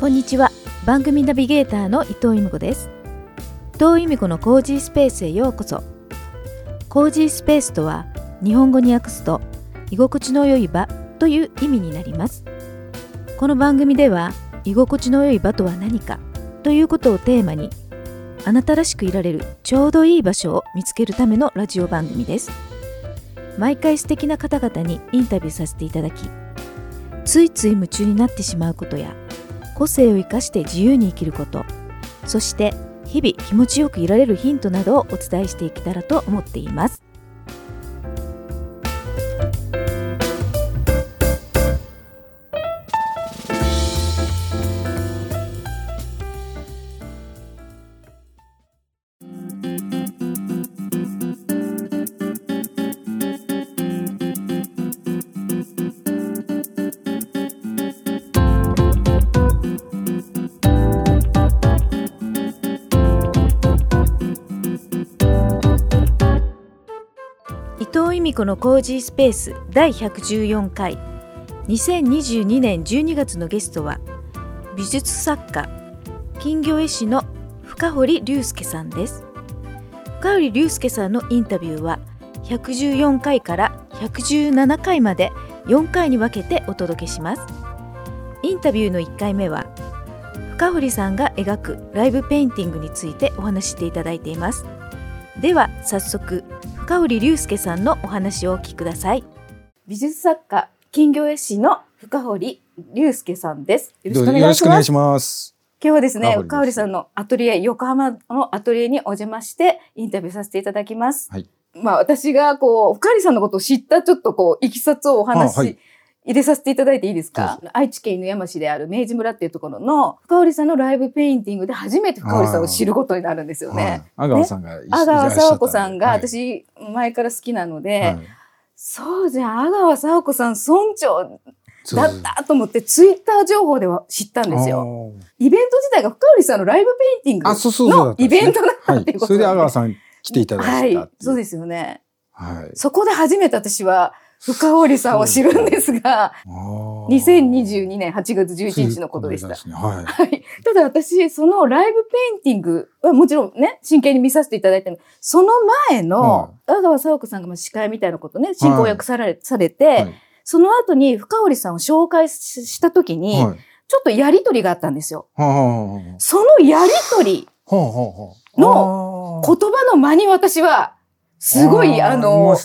こんにちは。番組ナビゲーターの伊藤由美子です。伊藤由美子のコージースペースへようこそ。コージースペースとは日本語に訳すと居心地の良い場という意味になります。この番組では居心地の良い場とは何かということをテーマにあなたらしくいられるちょうどいい場所を見つけるためのラジオ番組です。毎回素敵な方々にインタビューさせていただきついつい夢中になってしまうことや個性を生かして自由に生きること。そして日々気持ちよくいられるヒントなどをお伝えしていけたらと思っています。伊藤由美子のコージースペース第114回。2022年12月のゲストは美術作家金魚絵師の深堀隆介さんです。深堀隆介さんのインタビューは114回から117回まで4回に分けてお届けします。インタビューの1回目は深堀さんが描くライブペインティングについてお話していただいています。では早速深堀隆介さんのお話をお聞きください。美術作家金魚絵師の深堀隆介さんです。よろしくお願いします。今日はですね深堀さんのアトリエ横浜のアトリエにお邪魔してインタビューさせていただきます、はい。まあ私がこう深堀さんのことを知ったちょっとこういきさつをお話し、あはい入れさせていただいていいですか？愛知県犬山市である明治村っていうところの深堀さんのライブペインティングで初めて深堀さんを知ることになるんですよね。はい阿川さんが、阿川佐和子さんが、はい私前から好きなので、はいそうじゃん阿川佐和子さん村長だったと思ってツイッター情報では知ったんですよ。イベント自体が深堀さんのライブペインティングのイベントだったっていうことはい。それで阿川んさん来ていただはいいたっていう。そうですよね。はい。そこで初めて私は深堀さんを知るんですが、あー2022年8月11日のことでした。はい。はい。ただ私、そのライブペインティングはもちろんね、真剣に見させていただいてるその前の、阿川佐和子さんがまあ司会みたいなことね、進行役され,、されて、はいその後に深堀さんを紹介しした時に、はい。ちょっとやりとりがあったんですよ。そのやりとり、の言葉の間に私は、すごい、あの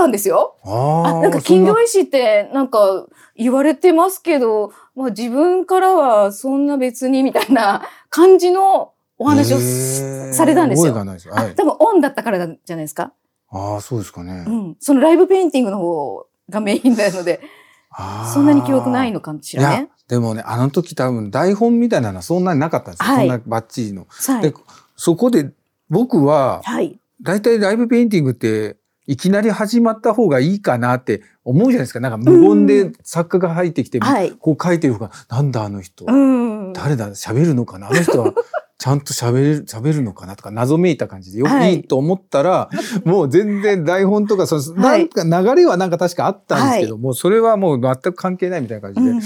ったんですよ。あなんか金魚絵師ってなんか言われてますけど、まあ自分からはそんな別にみたいな感じのお話をされたんですよ覚えがないです。はい。あ多分オンだったからじゃないですか。ああ、そうですかねう。ん。そのライブペインティングの方がメインなので、そんなに記憶ないのかしいやらね。、でもね、あの時多分台本みたいなのはそんなになかったんですよ。はいそんなバッチリの。はいで。そこで僕は、はい。大体ライブペインティングって、いきなり始まった方がいいかなって思うじゃないですか。なんか無言で作家が入ってきて、はい。こう書いてる方が、なんだあの人、うん。誰だ、喋るのかな？あの人はちゃんと喋れる、喋るのかなとか謎めいた感じでよくはい。いいと思ったら、もう全然台本とか、そのはないんか流れはなんか確かあったんですけど、もうそれはもう全く関係ないみたいな感じで、うん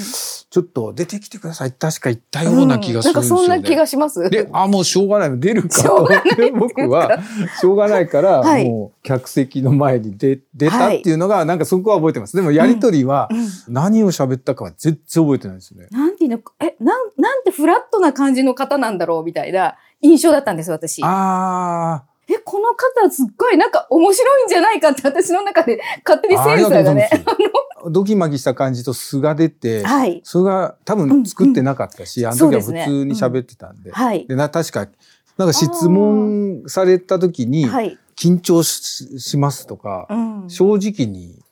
ちょっと出てきてください。確か言ったような気がするんですよね。なんかそんな気がします。で、あ、もうしょうがない。出るかしょうがないって 僕は、しょうがないから、はいもう客席の前に出出たっていうのが、なんかそこは覚えてます。でもやりとりは、うん何を喋ったかは全然覚えてないですね。なんていうの、え、なん、なんてフラットな感じの方なんだろうみたいな印象だったんです、私。あえ、この方すっごいなんか面白いんじゃないかって私の中で勝手にセンサーがね。ありがとうございます。ドキマキした感じと素が出て、はい。それが多分作ってなかったし、あの時は普通に喋ってたんで。はい。でな確か、なんか質問された時に、はい。緊張ししますとか、うん正直に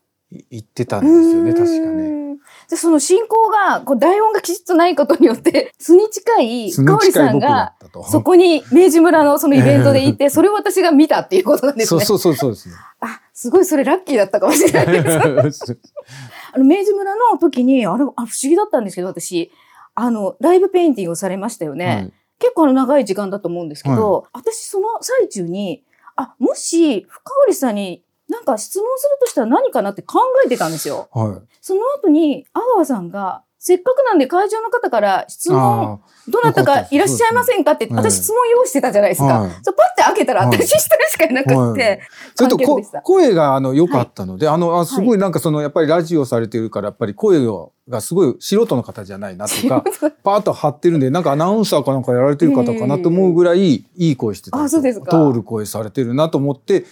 言ってたんですよね、確かね。ね。で、その進行が、こう台本がきちっとないことによって、素に近い素深堀さんが。そこに明治村のそのイベントでいて、それを私が見たっていうことなんですね。そうそうそうそうですね。あ、すごいそれラッキーだったかもしれないです。あの、明治村の時に、あれ、あ不思議だったんですけど、私、あの、ライブペインティングをされましたよね。はい結構あの長い時間だと思うんですけど、私その最中に、あ、もし深堀さんになんか質問するとしたら何かなって考えてたんですよ。はい。その後に、阿川さんが、せっかくなんで会場の方から質問、あどなたかいらっしゃいませんか？って、私質問用意してたじゃないですか。はい。そうパッて開けたらはい。私一人しかいなくはて、それとこ観客でした。声があの良かったので、あのあすごいなんかそのやっぱりラジオされてるからやっぱり声がすごい素人の方じゃないなとか パーッと張ってるんでなんかアナウンサーかなんかやられてる方かなと思うぐらいいい声してたんあそうですか。通る声されてるなと思って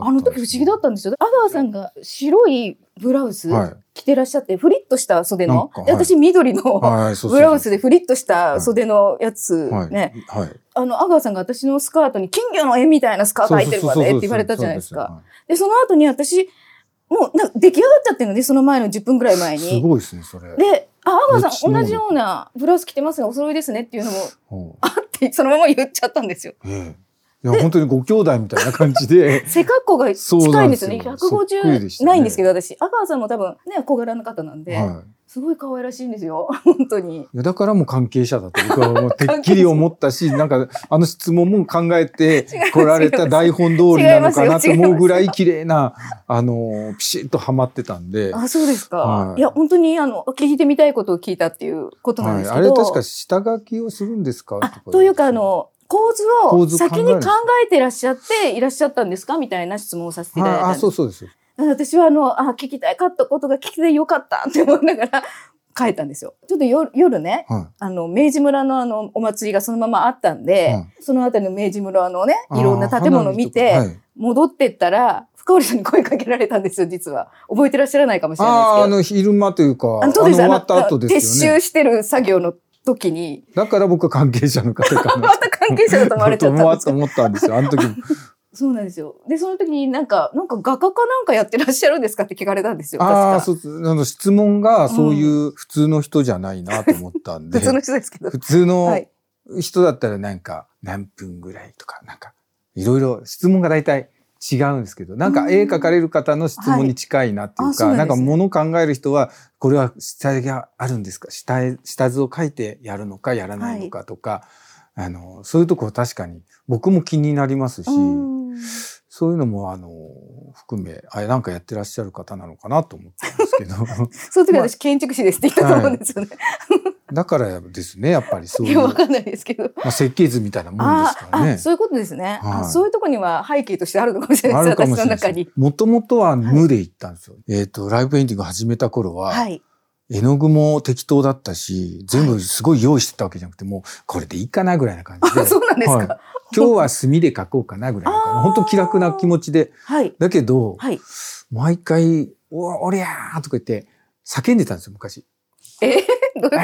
あの時不思議だったんですよ。阿川さんが白いブラウスはい。着てらっしゃって、フリッとした袖の私緑のブラウスでフリッとした袖のやつはい。ね、はい。あの、阿川さんが私のスカートに金魚の絵みたいなスカート履いてるわねって言われたじゃないですか。で、その後に私、もうなんか出来上がっちゃってるのね、その前の10分ぐらい前に。すごいですねそれ。で、あ、阿川さん同じようなブラウス着てますがお揃いですねっていうのもほあって、そのまま言っちゃったんですよ。うええいや本当にご兄弟みたいな感じで 背格好が近いんですよね。なんですよそっくりでした150ねないんですけど、私。阿川さんも多分ね、小柄な方なんで、はすごい可愛らしいんですよ。本当に。い。いやだからもう関係者だと僕はもうてっきり思ったし、なんかあの質問も考えて来られた台本通りなのかなと思うぐらい綺麗な、あの、ピシッとはまってたんで。あ、そうですか。はいい、や、本当に、あの、聞いてみたいことを聞いたっていうことなんはい。ですけど。あれ確か下書きをするんですか？あ、というか、あ、の、構図を先に考えてらっしゃっていらっしゃったんですか？みたいな質問をさせていただいたんああ、です。そうそうです。私はあの、あ、聞きたかったことが聞きてよかったって思いながら 帰ったんですよ。ちょっと夜夜ね、はあの、明治村のあの、お祭りがそのままあったんで、はいそのあたりの明治村のね、い。いろんな建物を見て、戻ってったら、深織さんに声かけられたんですよ、実は。覚えてらっしゃらないかもしれああ、ないですあの昼間というか、けど。そうですあの終わった後あのですよね。撤収してる作業の時に、だから僕は関係者の方かな。また関係者だと思われちゃったんです 思ったんですよ。あの時も。そうなんですよ。で、その時になんか、なんか画家かなんかやってらっしゃるんですかって聞かれたんですよ。ああ。そう、あの質問がそういう普通の人じゃないなと思ったんで。普通の人ですけど。普通のはい人だったらなんか何分ぐらいとか、なんかいろいろ質問が大体違うんですけど、なんか絵描かれる方の質問に近いなっていうか、なんんか物を考える人は、これは下絵があるんですか？下絵、下図を描いてやるのかやらないのかとか、あの、そういうとこ確かに僕も気になりますし、うんそういうのもあの、含め、あれなんかやってらっしゃる方なのかなと思ったんですけど、その時私建築士ですって言ったと思うんですよね。だからですね、やっぱりそういう、まわかんないですけど。あ、設計図みたいなもんですあからねあ、。そういうことですね、あはいそういうところには背景としてあるのかもしれないです。私の中に。もともとは無で行ったんですよ。えっ、と、ライブペインティング始めた頃は、はい。絵の具も適当だったし、全部すごい用意してたわけじゃなくて、もうこれでいいかなぐらいな感じであ、そうなんですか。はい今日は墨で描こうかなぐらいな感じあー本当気楽な気持ちで。はい。だけど、はい。毎回、お、おりゃーとか言って、叫んでたんですよ、昔。えー、どういうこわ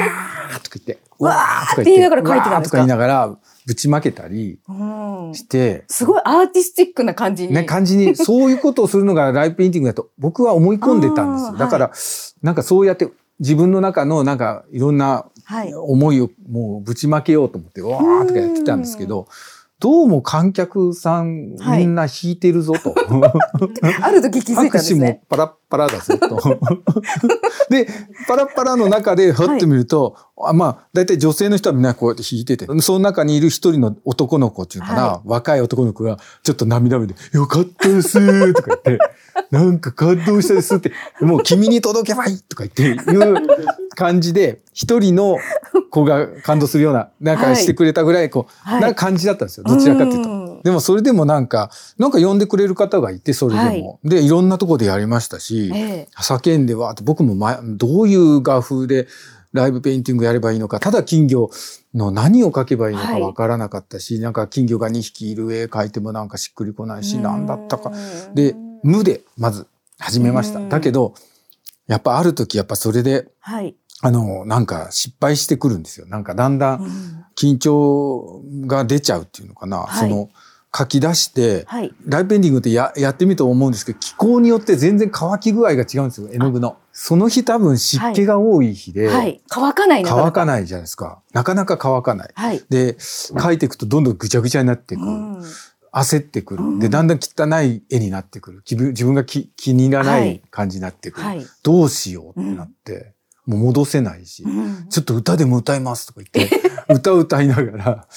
ーとか言って、わーとか言いながら描いてたんですか？わーとか言いながら、ぶちまけたり。して、すごいアーティスティックな感じに。ね、感じに、そういうことをするのがライブペインティングだと僕は思い込んでたんですよ。だから、なんかそうやって自分の中のなんかいろんなはい。思いをもうぶちまけようと思って、わーとかやってたんですけど、どうも観客さんはいみんな弾いてるぞと。ある時気づいたんで拍手もすね。パラッパラだぞと。で、パラッパラの中でふってみると、あまあ、大体女性の人はみんなこうやって弾いてて、その中にいる一人の男の子っていうのかな、は若い男の子がちょっと涙目で、よかったですとか言って、なんか感動したですって、もう君に届けばいいとか言って、いう感じで、一人の 子が感動するような、なんかしてくれたぐらい、こう、はいな感じだったんですよ。どちらかというと。んでもそれでもなんか、なんか呼んでくれる方がいて、それでも。で、いろんなとこでやりましたし、ええ叫んでは、僕も、ま、どういう画風でライブペインティングやればいいのか、ただ金魚の何を描けばいいのかはいわからなかったし、なんか金魚が2匹いる絵描いてもなんかしっくりこないし、何だったか。うんで、無でまず始めました。うんだけど、やっぱある時やっぱそれで、はい。あの、なんか失敗してくるんですよ。なんかだんだうんん緊張が出ちゃうっていうのかな。はいその書き出して、はい。ライブペンディングってややってみると思うんですけど、気候によって全然乾き具合が違うんですよ、絵の具の。その日多分湿気が多い日で、はい。乾かない。乾かないじゃないですか。なかなか乾かない。はい。で、書いていくとどんどんぐちゃぐちゃになっていく。うん焦ってくうんる。で、だんだん汚い絵になってくる。自分自分が気気に入らなはいい感じになってくる。はい。どうしようってなって、もう戻せないし、うんちょっと歌でも歌いますとか言って、歌歌いながら、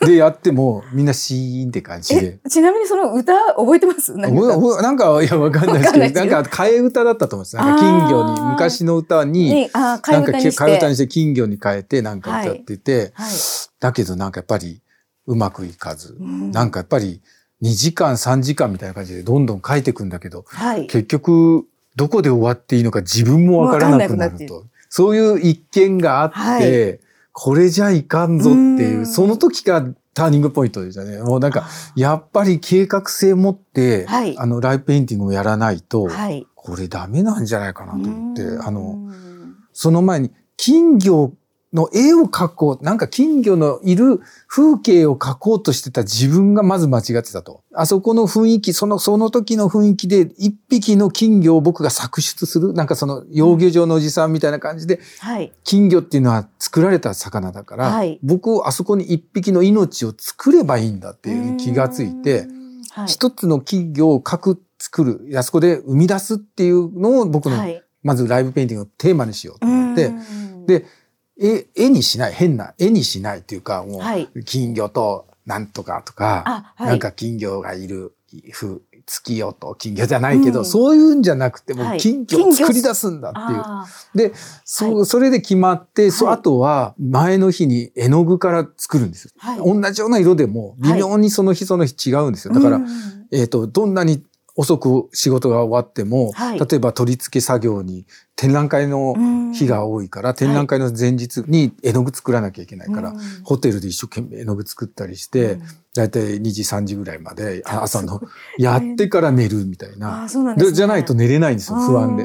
でやってもみんなシーンって感じで。え、ちなみにその歌覚えてます？なんかいや、わかんないですけど、なんか、替え歌だったと思うんです。なんか、金魚に、昔の歌に、なんか、歌にして。替え歌にして金魚に変えて、なんか歌ってて、はい。だけどなんかやっぱり、うまくいかず、うんなんかやっぱり、2時間、3時間みたいな感じでどんどん書いていくんだけど、はい。結局、どこで終わっていいのか自分もわからなくなると。そういう一見があって、はいこれじゃいかんぞっていうう、んその時がターニングポイントでしたね。もうなんか、やっぱり計画性持って、はいあの、ライブペインティングをやらないと、はい。これダメなんじゃないかなと思って、うんあの、、その前に金魚の絵を描こう、なんか金魚のいる風景を描こうとしてた自分がまず間違ってたと。あそこの雰囲気、その、その時の雰囲気で一匹の金魚を僕が作出する、なんかその養魚場のおじさんみたいな感じで、はい。金魚っていうのは作られた魚だから、はい僕あそこに一匹の命を作ればいいんだっていう気がついて、うん、はい。一つの金魚を描く、作る、あそこで生み出すっていうのを僕のはい。まずライブペインティングのテーマにしようと思って、うんで、絵、絵にしない、変な絵にしないっていうか、もはい。う、金魚となんとかとか、あ、はい。なんか金魚がいる、ふ月夜と金魚じゃないけど、うんそういうんじゃなくて、もはいう金魚を作り出すんだっていう。あで、そう、それで決まって、そはいあとは前の日に絵の具から作るんですよ。はい同じような色でも微妙にその日その日違うんですよ。だから、うんえっ、と、どんなに遅く仕事が終わっても、はい。例えば取り付け作業に展覧会の日が多いから、展覧会の前日に絵の具作らなきゃいけないから、うんホテルで一生懸命絵の具作ったりして、うん。だいたい2時3時ぐらいまであ朝のやってから寝るみたいあな。なじゃないと寝れないんですよ、不安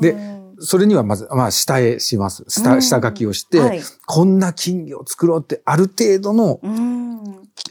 で。ででそれにはまず、まあ、下絵します。下、うん。下書きをして、はい。こんな金魚を作ろうって、ある程度の、うん。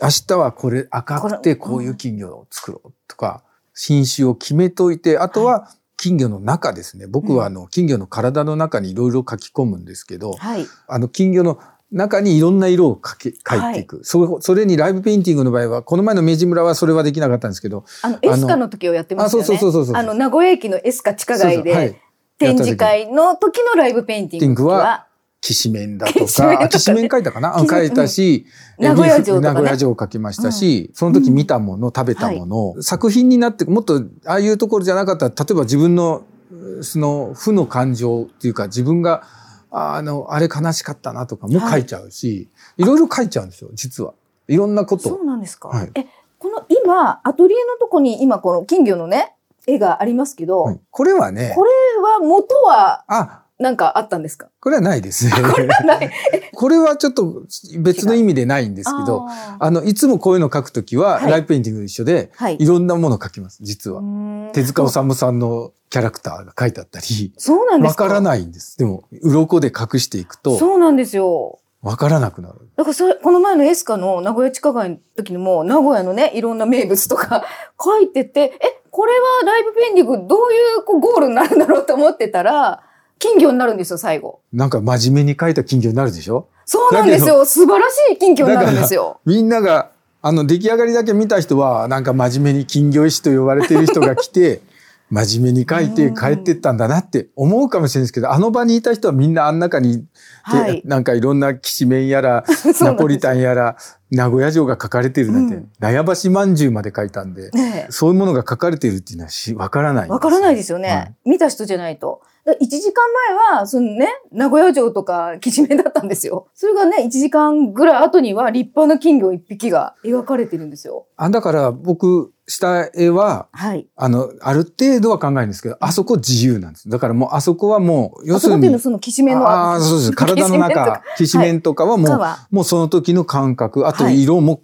明日はこれ赤くてこういう金魚を作ろうとか、品種を決めといて、あとは金魚の中ですね。僕はあの、金魚の体の中にいろいろ書き込むんですけど、はい。あの、金魚の中にいろんな色を描き、描いていく。それそれにライブペインティングの場合は、この前の明治村はそれはできなかったんですけど、あの、エスカの時をやってましたよね。あそうそうそうそうそうあの、名古屋駅のエスカ地下街で、展示会の時のライブペインティングは、きしめんだとかきしめん書いたかな？書いたし、名古屋城名古屋城書きましたし、その時見たもの、食べたもの、作品になって、もっと、ああいうところじゃなかったら、例えば自分の、その、負の感情っていうか、自分が、あの、あれ悲しかったなとかも書いちゃうし、い、ろいろ書いちゃうんですよ、実は。いろんなこと。そうなんですか？はい。え、この今、アトリエのとこに今この金魚のね、絵がありますけど、はい。これはねこ、れは元はあ、なんかあったんですか？これはないですね。ない。これはちょっと別の意味でないんですけど、あの、いつもこういうの書くときは、はいライブペインティングと一緒で、はいいろんなもの書きます、実は。うん手塚治虫さんのキャラクターが書いてあったり、わそうなんですか？からないんです。でも、鱗で隠していくと、そうなんですよ。わからなくなる。だからそれ、この前のエスカの名古屋地下街の時にも、名古屋のね、いろんな名物とか 書いてて、え、これはライブペインティングどういうこうゴールになるんだろうと思ってたら、金魚になるんですよ、最後。なんか真面目に書いた金魚になるでしょ？そうなんですよ。素晴らしい金魚になるんですよ。みんなが、あの、出来上がりだけ見た人は、なんか真面目に金魚石と呼ばれている人が来て、真面目に書いて帰ってったんだなって思うかもしれないですけど、あの場にいた人はみんなあん中に、はいでなんかいろんなきしめんやら、ナポリタンやら、名古屋城が書かれているなんて、うん納屋橋まんじゅうまで書いたんで、ねそういうものが書かれているっていうのはしわからない。わからないですよね。はい見た人じゃないと。だ1時間前は、そのね、名古屋城とか、きしめんだったんですよ。それがね、1時間ぐらい後には立派な金魚1匹が描かれてるんですよ。あだから僕、した絵は、はい。あの、ある程度は考えるんですけど、あそこ自由なんです。だからもうあそこはもう、要するにあそこのは、そのきしめんの。ああ、そうです。体の中、きしめんとかはもう、かはもうその時の感覚、あとはい。色も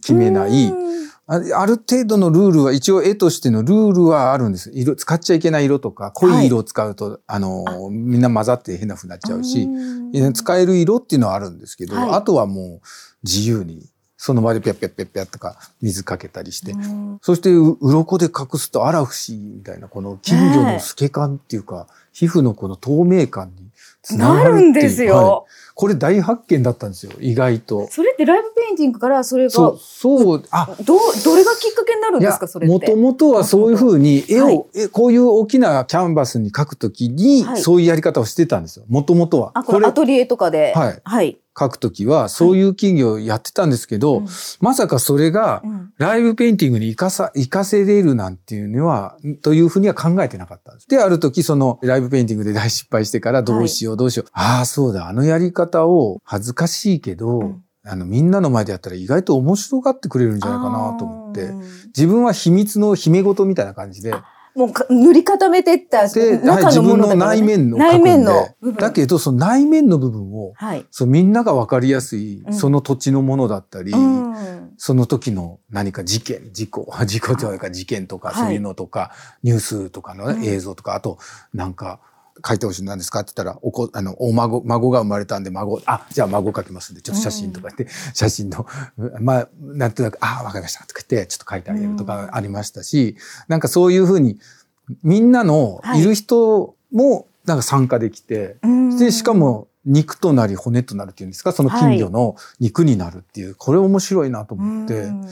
決めない、うん。あある程度のルールは、一応絵としてのルールはあるんです。色、使っちゃいけない色とか、濃い色を使うと、あの、みんな混ざって変な風になっちゃうし、うん。使える色っていうのはあるんですけど、はい。あとはもう自由に、その場でピャッピャッピャッピャッとか水かけたりして、うんそしてう、鱗で隠すとあら不思議みたいな、この金魚の透け感っていうか、皮膚のこの透明感につなながるっていう。るんですよ。はいこれ大発見だったんですよ、意外と。それってライブペインティングからそれが、そう、そう、あ、どう、どれがきっかけになるんですか、それって？もともとはそういうふうに絵を、はいえこういう大きなキャンバスに描くときに、はいそういうやり方をしてたんですよ。もともとは。あ、このアトリエとかで。はいはい。描くときは、そういう金魚をやってたんですけど、うん。まさかそれがうん。ライブペインティングに活かさ、活かせれるなんていうのは、というふうには考えてなかったんです。で、ある時そのライブペインティングで大失敗してからどうしようどうしよう。ああ、そうだ、あのやり方を恥ずかしいけど、うん。あの、みんなの前でやったら意外と面白がってくれるんじゃないかなと思って自分は秘密の秘め事みたいな感じで、もうか塗り固めてったで、はい中自分の内面の内面のだけど、その内面の部分を、はい。そうみんながわかりやすい、うん。その土地のものだったり、うん。その時の何か事件、事故、事故というか事件とか、はい。そういうのとか、ニュースとかの映像とか、あと、なんか、書いてほしいなんですかって言ったら、おこ、あの、お孫、孫が生まれたんで、孫、あ、じゃあ孫書きますんで、ちょっと写真とか言って、写真の、まあ、なんとなく、あ、わかりました、とか言って、ちょっと書いてあげるとかありましたし、なんかそういうふうに、みんなのい。る人も、なんか参加できて、うん。で、しかも、肉となり骨となるっていうんですか、その金魚の肉になるっていう、これ面白いなと思って、うん。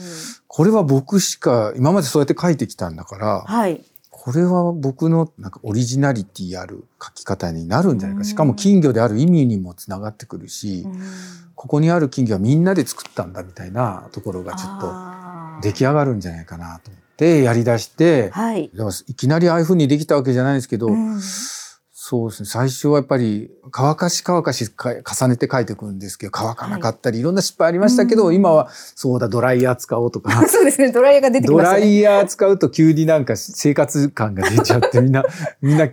これは僕しか、今までそうやって書いてきたんだから、はい。これは僕のなんかオリジナリティある書き方になるんじゃないか。うんしかも金魚である意味にもつながってくるし、ここにある金魚はみんなで作ったんだみたいなところがちょっとと出来上がるんじゃないかなと思ってやり出して、はい。でもいきなりああいう風にできたわけじゃないですけど、うんそうですね。最初はやっぱり乾かし乾かしか重ねて書いていくんですけど、乾かなかったり、い、ろんな失敗ありましたけど、うん今はそうだ、ドライヤー使おうとか、そうですね。ドライヤーが出てきドましたね。ライヤー使うと急になんか生活感が出ちゃってみんな、みんな、え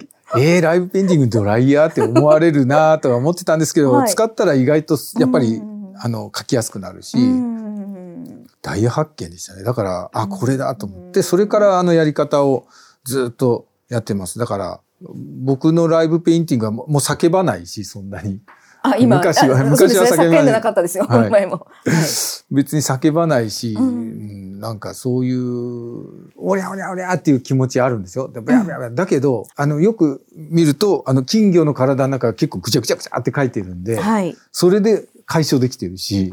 ー、ライブペンディングドライヤーって思われるなとは思ってたんですけど、はい使ったら意外とやっぱり、うんあの、書きやすくなるし、うん大発見でしたね。だから、あ、うんこれだと思って、それからあのやり方をずっとやってます。だから、僕のライブペインティングはもう叫ばないし、そんなに。あ、今、昔はあ昔は叫ばない叫んでなかったですよ。はい前も。はい別に叫ばないし、うんうんなんかそういう、おりゃおりゃおりゃっていう気持ちあるんですよ。だけど、あの、よく見ると、あの、金魚の体の中が結構ぐちゃぐちゃぐちゃって書いてるんで、はい。それで解消できてるし、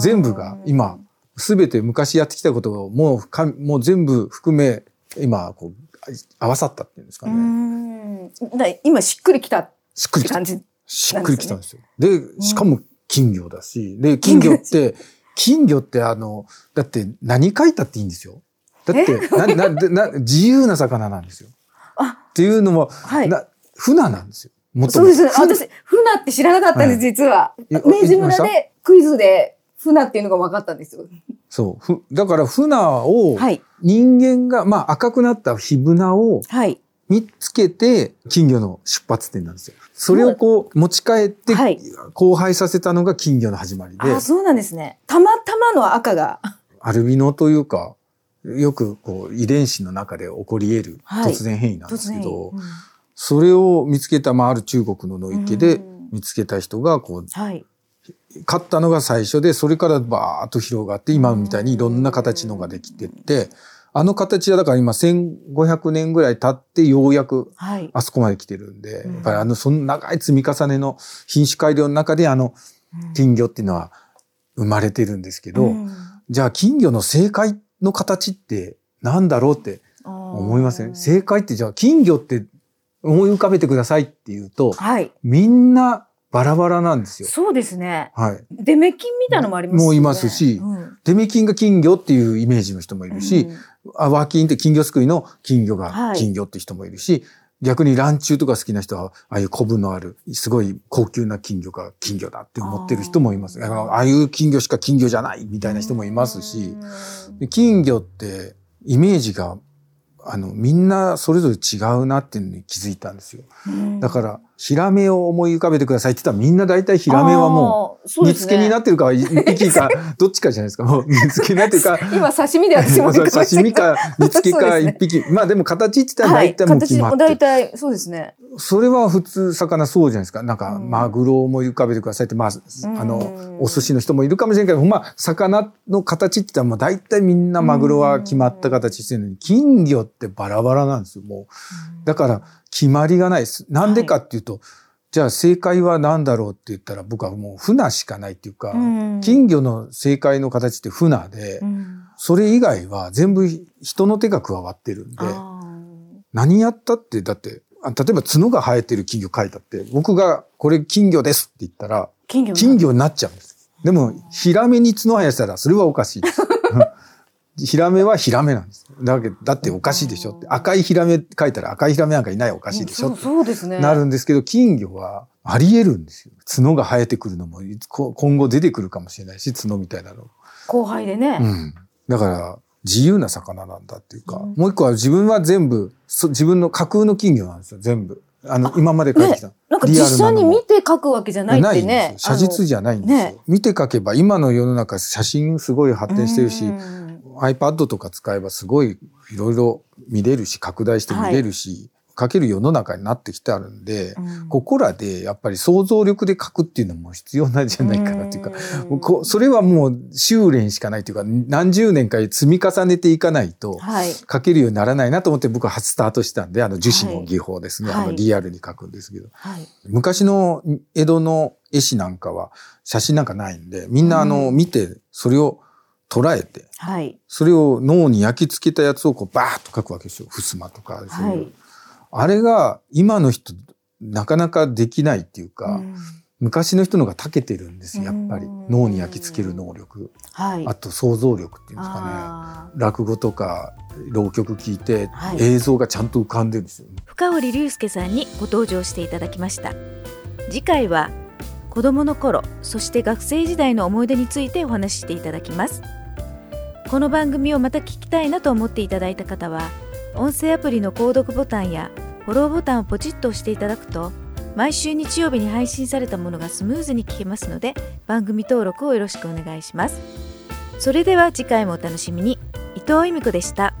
全部が今、すべて昔やってきたことをもうか、もう全部含め、今、こう、合わさったっていうんですかうね。今しっくりきたっしっくりきたて感。じ。しっくりきたんですよ。で、しかも金魚だし、で、金魚って、金魚ってあの、だって何書いたっていいんですよ。だって、な、な、でな、自由な魚なんですよ。あっていうのも、はい。な、船なんですよ。もとそうです私、船って知らなかったんです、はい実は。え明治村でクイズで船っていうのが分かったんですよ。そう。ふ、だから船を、はい。人間が、まあ赤くなった火船をはい。見つけて、金魚の出発点なんですよ。それをこう、持ち帰って、はい交配させたのが金魚の始まりであ、、そうなんですね。たまたまの赤が。アルビノというか、よくこう遺伝子の中で起こり得るはい突然変異なんですけど、うんそれを見つけた、まあ、ある中国の野池でうん見つけた人が、こう、はい。勝ったのが最初で、それからバーッと広がって、今みたいにいろんな形のができてって、あの形はだから今1500年ぐらい経ってようやくはい。あそこまで来てるんで、うん。やっぱりあの、その長い積み重ねの品種改良の中であの金魚っていうのは生まれてるんですけど、うん。じゃあ金魚の正解の形って何だろうって思いません、正解ってじゃあ金魚って思い浮かべてくださいって言うと、はい。みんなバラバラなんですよ。そうですね。はい。デメキンみたいなのもありますよね。もういますしうんデメキンが金魚っていうイメージの人もいるし、うんアワキンって金魚すくいの金魚はいが金魚って人もいるし、逆にランチュウとか好きな人は、ああいうコブのある、すごい高級な金魚が金魚だって思ってる人もいます。あーあいう金魚しか金魚じゃないみたいな人もいますし、で金魚ってイメージが、あの、みんなそれぞれ違うなっていうのに気づいたんですよ。うんだから、ヒラメを思い浮かべてくださいって言ったらみんな大体ヒラメはもうう、煮付けになってるか、一匹か、どっちかじゃないですか。もう煮付けになってるか、今刺身で私も刺身か煮付けか一匹。まあでも形って言ったらはい。大体もう決まってる。大体、そうですね。それは普通魚そうじゃないですか。なんか、うんマグロを思い浮かべてくださいって、まあ、あのうん、お寿司の人もいるかもしれないけど、まあ、魚の形って言ったらもう大体みんなマグロは決まった形してるのに、金魚ってバラバラなんですよ、もう。だから、決まりがないです。なんでかっていうと、じゃあ正解は何だろうって言ったら僕はもう船しかないっていうか、うん金魚の正解の形って船で、うんそれ以外は全部人の手が加わってるんで、あ何やったって、だって、あ例えば角が生えてる金魚描いたって、僕がこれ金魚ですって言ったら、金魚金魚になっちゃうんです。でも、ヒラメに角生やしたら、それはおかしいです。ヒラメはヒラメなんです。だけど、だっておかしいでしょって。赤いヒラメ描いたら赤いヒラメなんかいないおかしいでしょそうってそうですね。なるんですけど、金魚はあり得るんですよ。角が生えてくるのも、こ今後出てくるかもしれないし、角みたいなの。後輩でね。うん。だから、自由な魚なんだっていうか、うんもう一個は自分は全部、そ自分の架空の金魚なんですよ、全部。あの、今まで書いてきた。なんか実際に見て書くわけじゃないってんね。写実じゃないんですよ。ね見て書けば、今の世の中写真すごい発展してるしう、ん iPad とか使えばすごいいろいろ見れるし、拡大して見れるし、書ける世の中になってきてあるんで、うんここらでやっぱり想像力で書くっていうのも必要なんじゃないかなっていうか、うそれはもう修練しかないというか、何十年か積み重ねていかないと、はい。書けるようにならないなと思って僕は初スタートしたんで、あの樹脂の技法ですね。はいあのリアルに書くんですけど。はい。昔の江戸の絵師なんかは写真なんかないんで、みんなあの、うん見て、それを捉えて、はい。それを脳に焼き付けたやつをこうバーッと書くわけですよ。襖とか。そういうはい。あれが今の人なかなかできないっていうか、うん昔の人の方が長けてるんですよやっぱりうん脳に焼き付ける能力はい。あと想像力っていうんですかね落語とか浪曲聞いて、はい映像がちゃんと浮かんでるんですよ深堀隆介さんにご登場していただきました次回は子供の頃そして学生時代の思い出についてお話ししていただきますこの番組をまた聞きたいなと思っていただいた方は音声アプリの購読ボタンやフォローボタンをポチッと押していただくと毎週日曜日に配信されたものがスムーズに聞けますので番組登録をよろしくお願いします。それでは次回もお楽しみに。伊藤由美子でした。